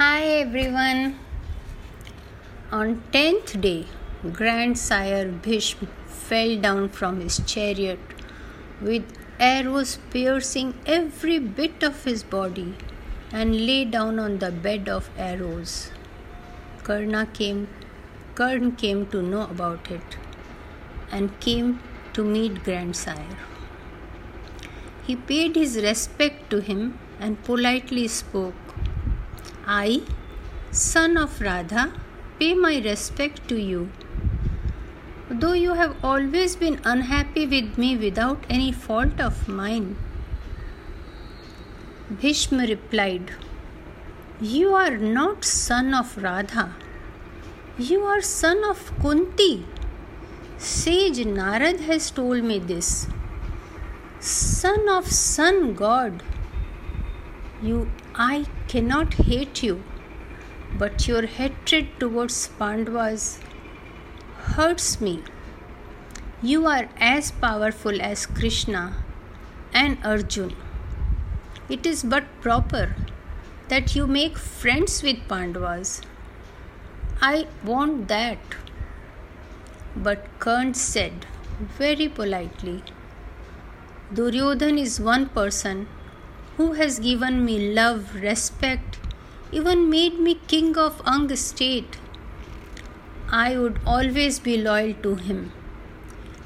Hi everyone. On tenth day, grandsire Bhishma fell down from his chariot with arrows piercing every bit of his body and lay down on the bed of arrows. Karna came Karn came to know about it and came to meet grandsire. He paid his respect to him and politely spoke I, son of Radha, pay my respect to you. Though you have always been unhappy with me without any fault of mine. Bhishma replied, You are not son of Radha. You are son of Kunti. Sage Narad has told me this. Son of sun god. You I cannot hate you, but your hatred towards Pandavas hurts me. You are as powerful as Krishna and Arjun. It is but proper that you make friends with Pandavas. I want that. But Karn said very politely Duryodhan is one person who has given me love, respect, even made me king of Ang state. I would always be loyal to him.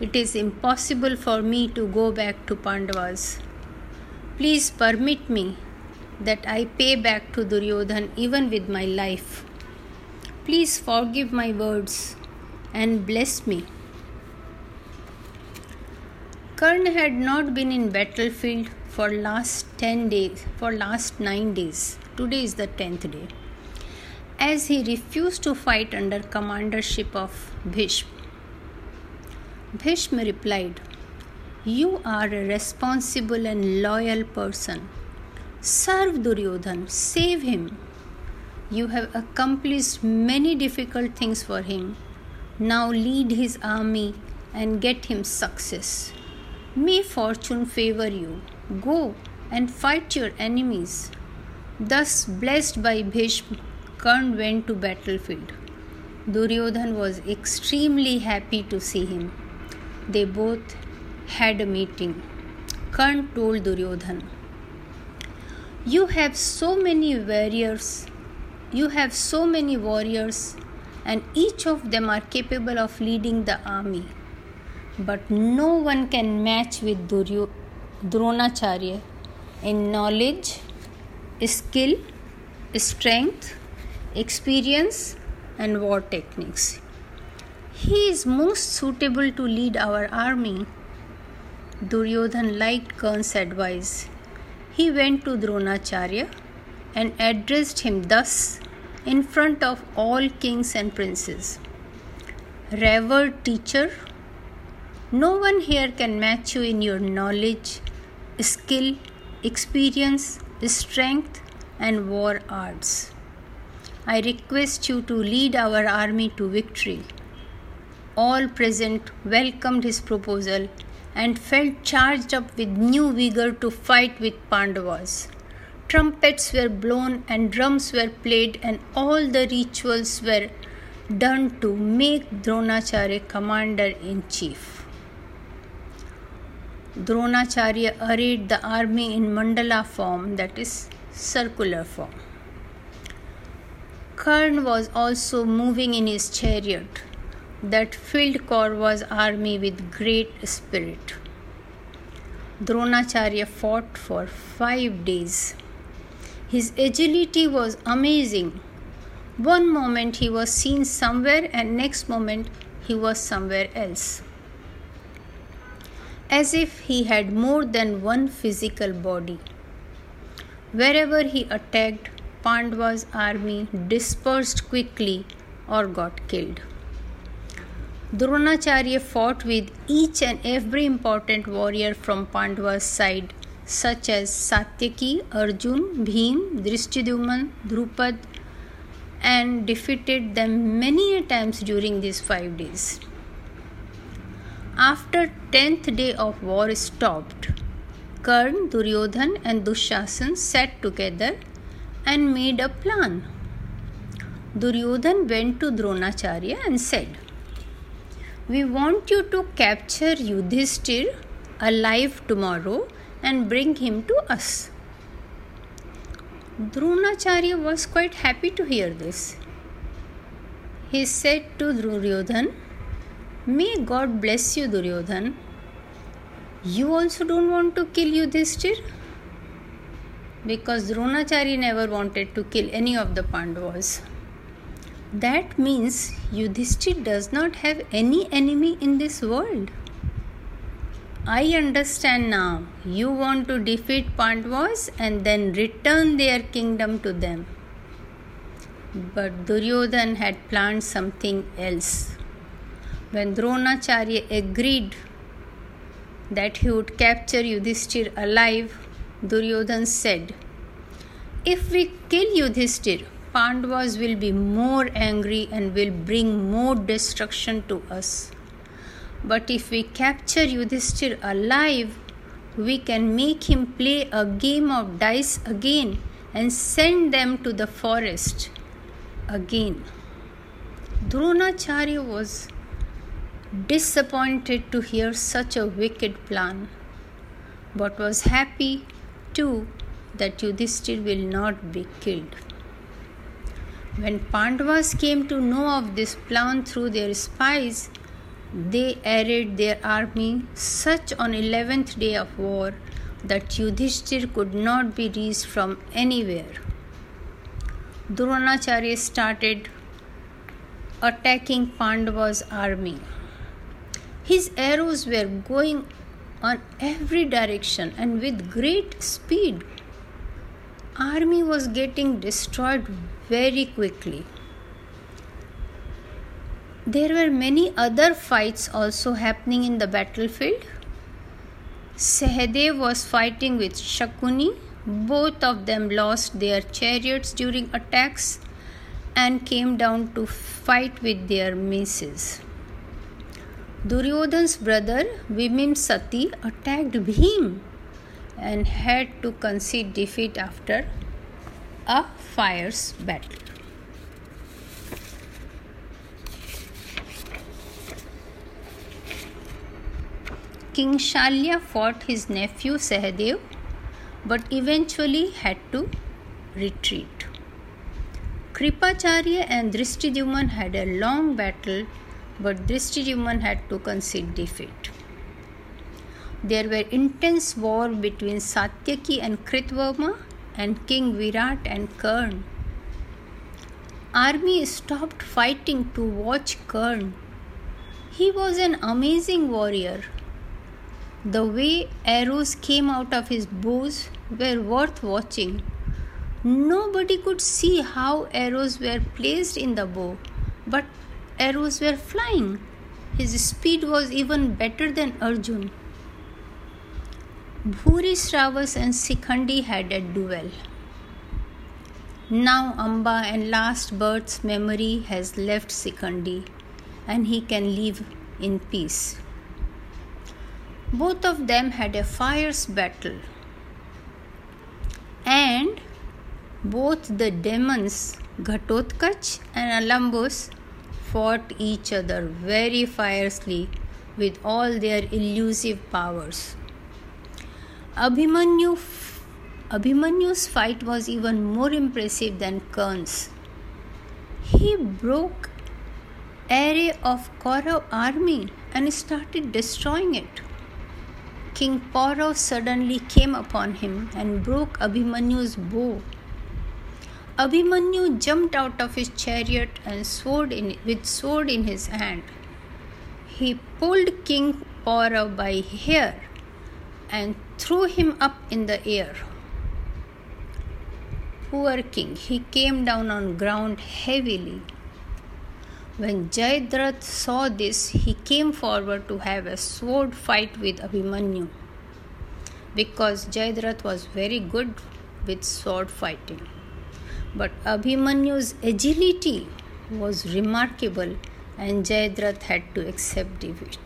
It is impossible for me to go back to Pandavas. Please permit me that I pay back to Duryodhan even with my life. Please forgive my words and bless me. Karna had not been in battlefield for last 10 days for last 9 days. Today is the 10th day. As he refused to fight under commandership of Bhishma Bhishma replied you are a responsible and loyal person. Serve Duryodhan. Save him. You have accomplished many difficult things for him. Now lead his army and get him success. May fortune favor you Go and fight your enemies. Thus, blessed by Bhishma, Karn went to battlefield. Duryodhan was extremely happy to see him. They both had a meeting. Karn told Duryodhan, You have so many warriors, you have so many warriors, and each of them are capable of leading the army. But no one can match with Duryodhan Dronacharya in knowledge, skill, strength, experience, and war techniques. He is most suitable to lead our army. Duryodhan liked Karn's advice. He went to Dronacharya and addressed him thus in front of all kings and princes Revered teacher, no one here can match you in your knowledge, skill, experience, strength, and war arts. I request you to lead our army to victory. All present welcomed his proposal and felt charged up with new vigor to fight with Pandavas. Trumpets were blown and drums were played, and all the rituals were done to make Dronacharya commander in chief. Dronacharya arrayed the army in mandala form, that is, circular form. Karn was also moving in his chariot that filled Kaurava's army with great spirit. Dronacharya fought for five days. His agility was amazing. One moment he was seen somewhere, and next moment he was somewhere else as if he had more than one physical body. Wherever he attacked, Pandava's army dispersed quickly or got killed. Dronacharya fought with each and every important warrior from Pandava's side, such as Satyaki, Arjun, Bhim, Drishtidyuman, Drupad, and defeated them many times during these five days. After tenth day of war stopped, Karn, Duryodhan, and Dushasan sat together and made a plan Duryodhan went to Dronacharya and said, We want you to capture Yudhishthir alive tomorrow and bring him to us. Dronacharya was quite happy to hear this. He said to Duryodhan, May God bless you, Duryodhan. You also don't want to kill Yudhishthir? Because Dronacharya never wanted to kill any of the Pandavas. That means Yudhishthir does not have any enemy in this world. I understand now. You want to defeat Pandavas and then return their kingdom to them. But Duryodhan had planned something else. When Dronacharya agreed that he would capture Yudhishthir alive, Duryodhan said, If we kill Yudhishthir, Pandavas will be more angry and will bring more destruction to us. But if we capture Yudhishthir alive, we can make him play a game of dice again and send them to the forest again. Dronacharya was disappointed to hear such a wicked plan, but was happy too that Yudhishthir will not be killed. When Pandavas came to know of this plan through their spies, they arrayed their army such on 11th day of war that Yudhishthir could not be reached from anywhere. Dronacharya started attacking Pandava's army. His arrows were going on every direction and with great speed. Army was getting destroyed very quickly. There were many other fights also happening in the battlefield. Sahadev was fighting with Shakuni. Both of them lost their chariots during attacks and came down to fight with their maces. Duryodhan's brother Vivimsati attacked Bhim and had to concede defeat after a fierce battle. King Shalya fought his nephew Sahadev but eventually had to retreat. Kripacharya and Drishtidyuman had a long battle but Drishtidyuman had to concede defeat. There were intense war between Satyaki and Kritvarma and King Virat and Karn. Army stopped fighting to watch Karn. He was an amazing warrior. The way arrows came out of his bows were worth watching. Nobody could see how arrows were placed in the bow, but arrows were flying. His speed was even better than Arjun. Bhurisravas and Sikhandi had a duel. Now Amba and last bird's memory has left Sikhandi and he can live in peace. Both of them had a fierce battle and both the demons Ghatotkach and Alambus fought each other very fiercely with all their elusive powers. Abhimanyu, Abhimanyu's fight was even more impressive than Karn's. He broke array of Kaurav army and started destroying it. King Paurav suddenly came upon him and broke Abhimanyu's bow. Abhimanyu jumped out of his chariot and sword in, with sword in his hand. He pulled King Paurav by hair and threw him up in the air. Poor king, he came down on ground heavily. When Jayadratha saw this, he came forward to have a sword fight with Abhimanyu because Jayadratha was very good with sword fighting. But Abhimanyu's agility was remarkable and Jayadratha had to accept defeat.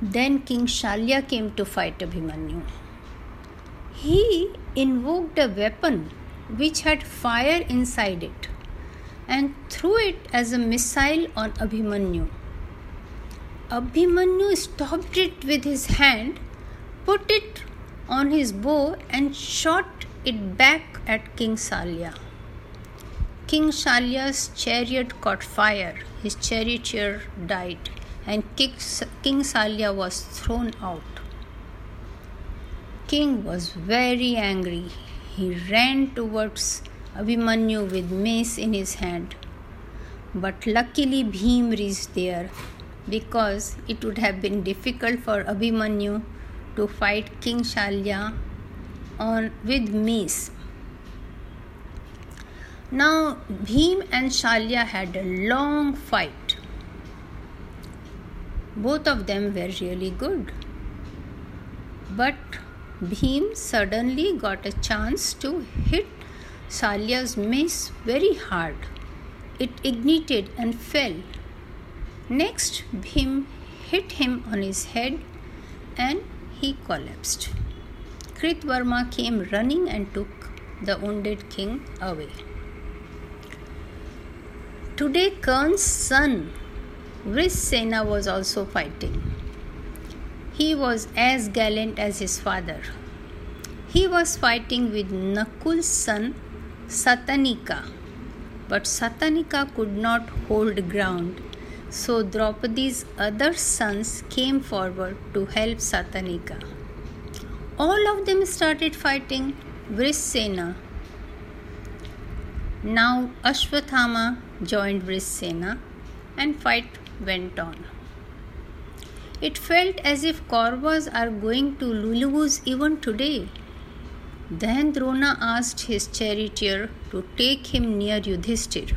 Then King Shalya came to fight Abhimanyu. He invoked a weapon which had fire inside it. and threw it as a missile on Abhimanyu. Abhimanyu stopped it with his hand, put it on his bow, and shot it back at King Salya. King Shalya's chariot caught fire, his charioteer died, and King Salya was thrown out. King was very angry. He ran towards Abhimanyu with mace in his hand. But luckily Bhim reached there because it would have been difficult for Abhimanyu to fight King Shalya on with mace. Now Bhim and Shalya had a long fight. Both of them were really good. But Bhim suddenly got a chance to hit Shalya's mace very hard. It ignited and fell. Next, Bhim hit him on his head and he collapsed. Kritvarma came running and took the wounded king away. Today, Karn's son, Vrishsena, was also fighting. He was as gallant as his father. He was fighting with Nakul's son, Satanika, but Satanika could not hold ground so Draupadi's other sons came forward to help Satanika. All of them started fighting Vrishsena. Now Ashwathama joined Vrishsena and fight went on. It felt as if Kauravas are going to lose even today. Then Drona asked his charioteer to take him near Yudhishthir.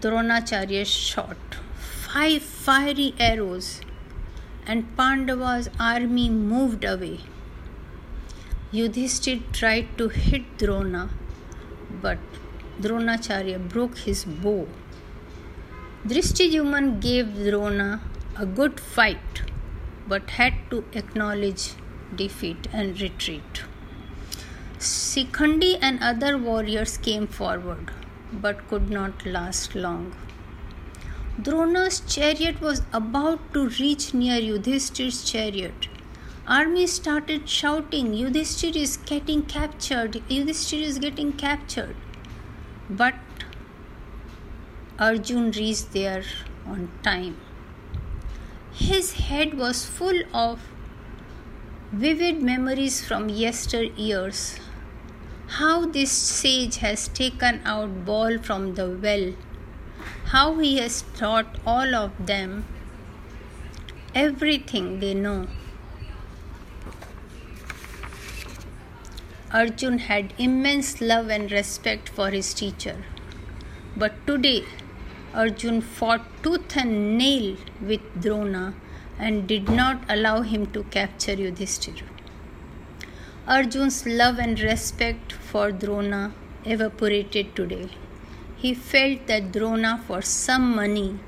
Dronacharya shot five fiery arrows and Pandava's army moved away. Yudhishthir tried to hit Drona, but Dronacharya broke his bow. Drishtidyuman gave Drona a good fight, but had to acknowledge defeat and retreat. Sikhandi and other warriors came forward but could not last long. Drona's chariot was about to reach near Yudhishthir's chariot. Army started shouting, Yudhishthir is getting captured, Yudhishthir is getting captured. But Arjun reached there on time. His head was full of vivid memories from yesteryears how this sage has taken out ball from the well, how he has taught all of them everything they know. Arjun had immense love and respect for his teacher. But today, Arjun fought tooth and nail with Drona and did not allow him to capture Yudhishthira. Arjun's love and respect for Drona evaporated today. He felt that Drona, for some money,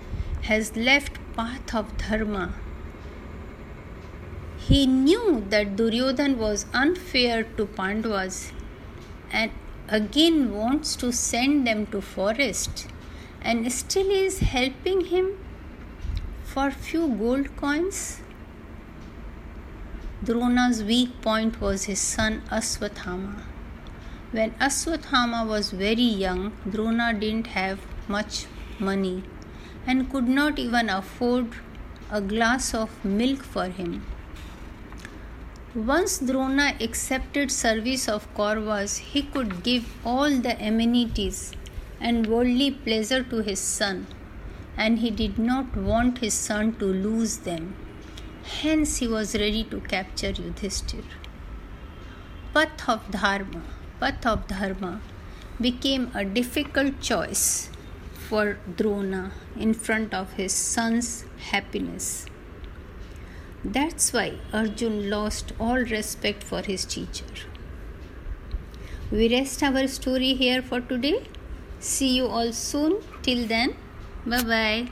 has left path of dharma. He knew that Duryodhan was unfair to Pandavas and again wants to send them to forest and still is helping him for few gold coins Drona's weak point was his son Aswathama. When Aswathama was very young, Drona didn't have much money and could not even afford a glass of milk for him. Once Drona accepted service of Kauravas, he could give all the amenities and worldly pleasure to his son, and he did not want his son to lose them. Hence, he was ready to capture Yudhishthir. Path of Dharma, Path of Dharma became a difficult choice for Drona in front of his son's happiness. That's why Arjun lost all respect for his teacher. We rest our story here for today. See you all soon. Till then, bye bye.